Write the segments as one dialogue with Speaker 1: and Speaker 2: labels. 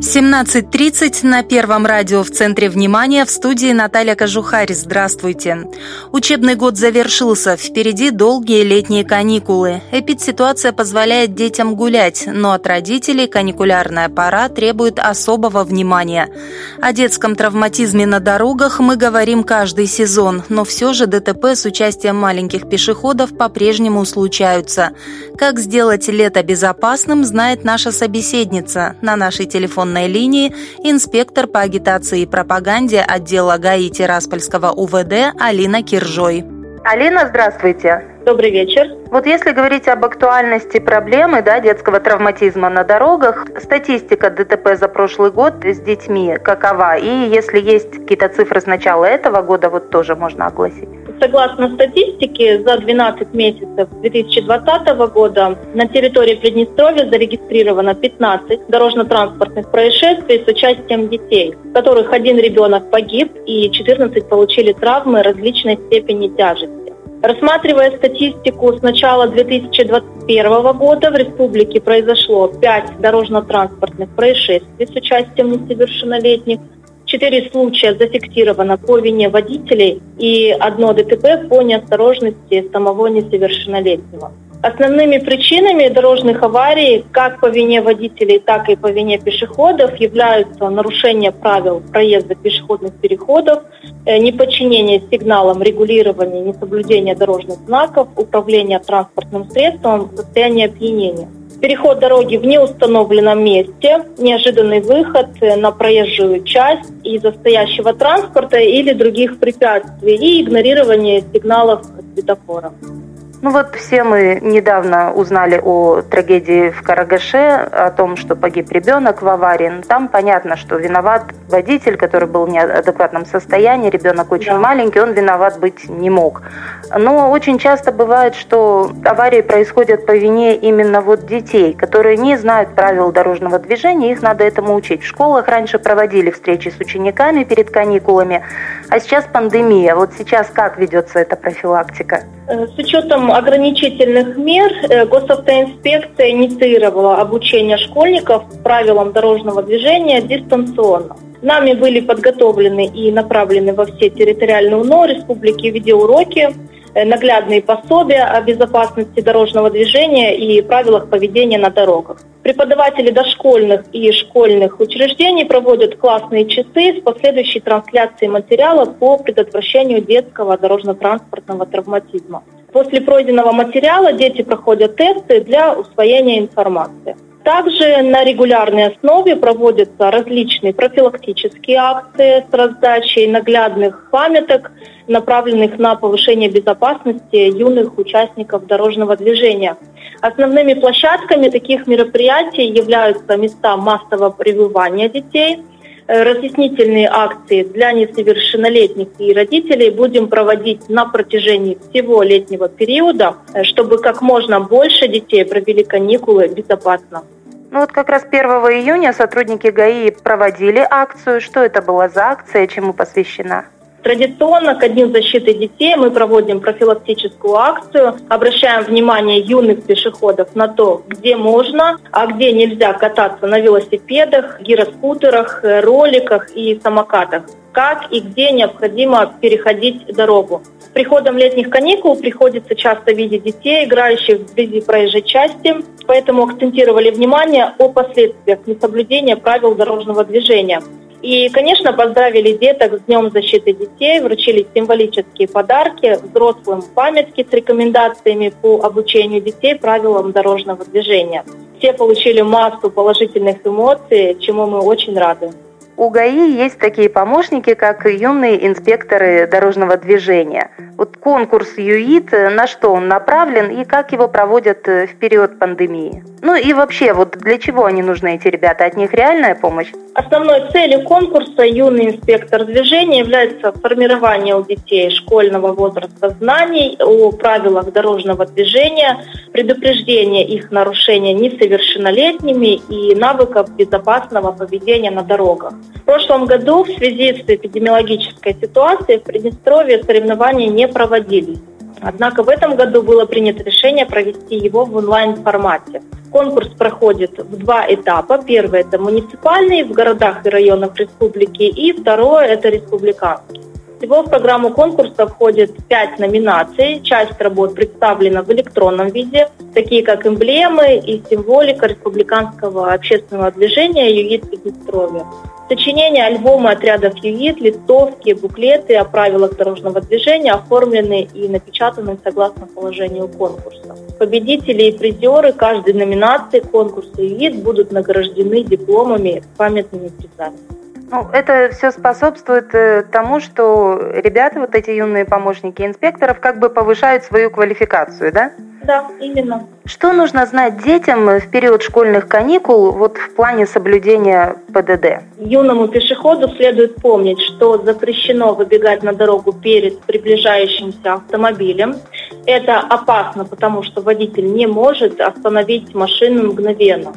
Speaker 1: 17.30 на Первом радио в центре внимания в студии Наталья Кожухарь. Здравствуйте. Учебный год завершился. Впереди долгие летние каникулы. Эпидситуация позволяет детям гулять, но от родителей каникулярная пора требует особого внимания. О детском травматизме на дорогах мы говорим каждый сезон, но все же ДТП с участием маленьких пешеходов по-прежнему случаются. Как сделать лето безопасным, знает наша собеседница. На нашей телефонной телефонной линии инспектор по агитации и пропаганде отдела ГАИ Тираспольского УВД Алина Киржой. Алина, здравствуйте.
Speaker 2: Добрый вечер.
Speaker 1: Вот если говорить об актуальности проблемы да, детского травматизма на дорогах, статистика ДТП за прошлый год с детьми какова? И если есть какие-то цифры с начала этого года, вот тоже можно огласить.
Speaker 2: Согласно статистике, за 12 месяцев 2020 года на территории Приднестровья зарегистрировано 15 дорожно-транспортных происшествий с участием детей, в которых один ребенок погиб и 14 получили травмы различной степени тяжести. Рассматривая статистику с начала 2021 года, в республике произошло 5 дорожно-транспортных происшествий с участием несовершеннолетних, 4 случая зафиксировано по вине водителей и одно ДТП по неосторожности самого несовершеннолетнего. Основными причинами дорожных аварий как по вине водителей, так и по вине пешеходов являются нарушение правил проезда пешеходных переходов, э, неподчинение сигналам регулирования, несоблюдение дорожных знаков, управление транспортным средством, состояние опьянения. Переход дороги в неустановленном месте, неожиданный выход э, на проезжую часть из-за стоящего транспорта или других препятствий и игнорирование сигналов светофора.
Speaker 1: Ну вот все мы недавно узнали о трагедии в Карагаше, о том, что погиб ребенок в аварии. Но ну, там понятно, что виноват водитель, который был в неадекватном состоянии, ребенок очень да. маленький, он виноват быть не мог. Но очень часто бывает, что аварии происходят по вине именно вот детей, которые не знают правил дорожного движения, их надо этому учить. В школах раньше проводили встречи с учениками перед каникулами, а сейчас пандемия. Вот сейчас как ведется эта профилактика?
Speaker 2: Э, с учетом ограничительных мер э, госавтоинспекция инициировала обучение школьников правилам дорожного движения дистанционно. Нами были подготовлены и направлены во все территориальные УНО республики видеоуроки, Э, наглядные пособия о безопасности дорожного движения и правилах поведения на дорогах. Преподаватели дошкольных и школьных учреждений проводят классные часы с последующей трансляцией материала по предотвращению детского дорожно-транспортного травматизма. После пройденного материала дети проходят тесты для усвоения информации. Также на регулярной основе проводятся различные профилактические акции с раздачей наглядных памяток, направленных на повышение безопасности юных участников дорожного движения. Основными площадками таких мероприятий являются места массового пребывания детей, разъяснительные акции для несовершеннолетних и родителей будем проводить на протяжении всего летнего периода, чтобы как можно больше детей провели каникулы безопасно.
Speaker 1: Ну вот как раз 1 июня сотрудники ГАИ проводили акцию. Что это была за акция, чему посвящена?
Speaker 2: Традиционно к Дню защиты детей мы проводим профилактическую акцию, обращаем внимание юных пешеходов на то, где можно, а где нельзя кататься на велосипедах, гироскутерах, роликах и самокатах как и где необходимо переходить дорогу. С приходом летних каникул приходится часто видеть детей, играющих вблизи проезжей части, поэтому акцентировали внимание о последствиях несоблюдения правил дорожного движения. И, конечно, поздравили деток с Днем защиты детей, вручили символические подарки, взрослым памятки с рекомендациями по обучению детей правилам дорожного движения. Все получили массу положительных эмоций, чему мы очень рады.
Speaker 1: У ГАИ есть такие помощники, как юные инспекторы дорожного движения. Вот конкурс ЮИТ, на что он направлен и как его проводят в период пандемии? Ну и вообще, вот для чего они нужны, эти ребята? От них реальная помощь?
Speaker 2: Основной целью конкурса «Юный инспектор движения» является формирование у детей школьного возраста знаний о правилах дорожного движения, предупреждение их нарушения несовершеннолетними и навыков безопасного поведения на дорогах. Прошлом году в связи с эпидемиологической ситуацией в Приднестровье соревнования не проводились. Однако в этом году было принято решение провести его в онлайн-формате. Конкурс проходит в два этапа. Первый – это муниципальный в городах и районах республики, и второе – это республиканский. Всего в программу конкурса входит пять номинаций. Часть работ представлена в электронном виде, такие как эмблемы и символика республиканского общественного движения «ЮИД Приднестровья». Сочинения, альбомы отрядов ЮИД, листовки, буклеты о правилах дорожного движения оформлены и напечатаны согласно положению конкурса. Победители и призеры каждой номинации конкурса ЮИД будут награждены дипломами, памятными призами.
Speaker 1: Ну, это все способствует э, тому, что ребята, вот эти юные помощники инспекторов, как бы повышают свою квалификацию, да?
Speaker 2: Да, именно.
Speaker 1: Что нужно знать детям в период школьных каникул вот в плане соблюдения ПДД?
Speaker 2: Юному пешеходу следует помнить, что запрещено выбегать на дорогу перед приближающимся автомобилем. Это опасно, потому что водитель не может остановить машину мгновенно.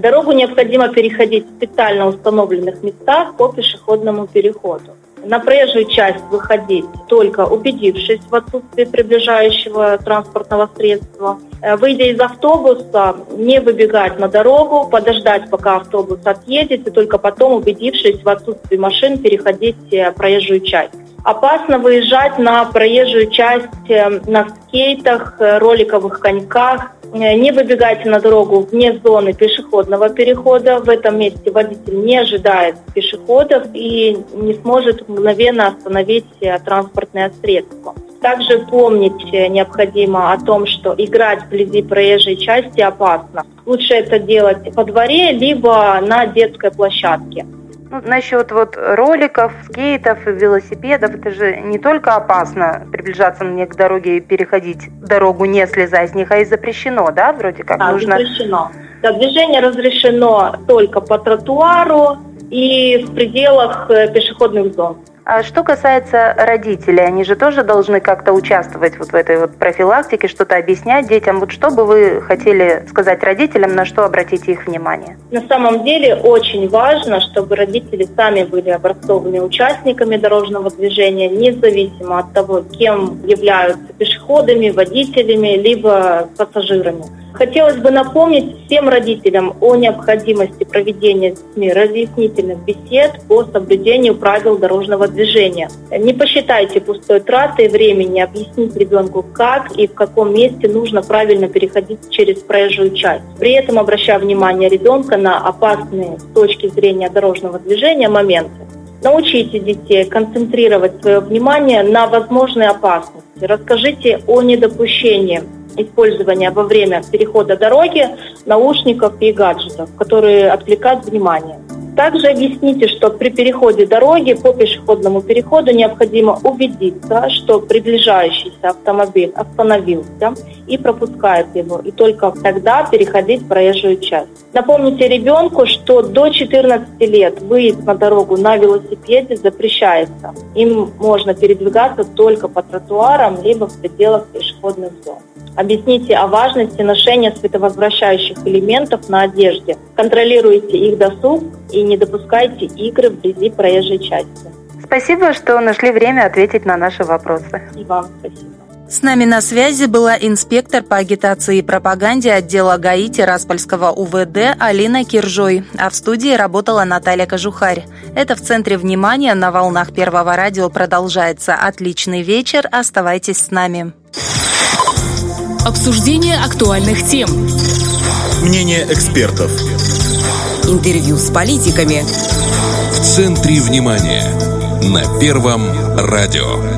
Speaker 2: Дорогу необходимо переходить в специально установленных местах по пешеходному переходу. На проезжую часть выходить только убедившись в отсутствии приближающего транспортного средства. Э, выйдя из автобуса, не выбегать на дорогу, подождать, пока автобус отъедет, и только потом, убедившись в отсутствии машин, переходить э, проезжую часть. Опасно выезжать на проезжую часть э, на скейтах, роликовых коньках, не выбегайте на дорогу вне зоны пешеходного перехода. В этом месте водитель не ожидает пешеходов и не сможет мгновенно остановить э, транспортное средство. Также помнить э, необходимо о том, что играть вблизи проезжей части опасно. Лучше это делать во дворе, либо на детской площадке.
Speaker 1: Ну, насчет вот роликов, скейтов и велосипедов, это же не только опасно приближаться мне к дороге и переходить дорогу, не слезая с них, а и запрещено, да, вроде как?
Speaker 2: Да, нужно... запрещено. Да, движение разрешено только по тротуару и в пределах э, пешеходных зон.
Speaker 1: А что касается родителей, они же тоже должны как-то участвовать вот в этой вот профилактике, что-то объяснять детям. Вот что бы вы хотели сказать родителям, на что обратить их внимание?
Speaker 2: На самом деле очень важно, чтобы родители сами были образцовыми участниками дорожного движения, независимо от того, кем являются пешеходами, водителями, либо пассажирами. Хотелось бы напомнить всем родителям о необходимости проведения с детьми разъяснительных бесед по соблюдению правил дорожного движения. Не посчитайте пустой тратой времени объяснить ребенку, как и в каком месте нужно правильно переходить через проезжую часть. При этом обращая внимание ребенка на опасные с точки зрения дорожного движения моменты. Научите детей концентрировать свое внимание на возможной опасности. Расскажите о недопущении использования во время перехода дороги наушников и гаджетов, которые отвлекают внимание. Также объясните, что при переходе дороги по пешеходному переходу необходимо убедиться, что приближающийся автомобиль остановился и пропускает его, и только тогда переходить проезжую часть. Напомните ребенку, что до 14 лет выезд на дорогу на велосипеде запрещается. Им можно передвигаться только по тротуарам, либо в пределах пешеходных зон. Объясните о важности ношения световозвращающих элементов на одежде. Контролируйте их досуг и не допускайте игры вблизи проезжей части.
Speaker 1: Спасибо, что нашли время ответить на наши вопросы.
Speaker 2: И вам спасибо.
Speaker 1: С нами на связи была инспектор по агитации и пропаганде отдела ГАИ Тираспольского УВД Алина Киржой, а в студии работала Наталья Кожухарь. Это в центре внимания на волнах Первого радио продолжается. Отличный вечер, оставайтесь с нами.
Speaker 3: Обсуждение актуальных тем.
Speaker 4: Мнение экспертов.
Speaker 5: Интервью с политиками.
Speaker 6: В центре внимания. На Первом радио.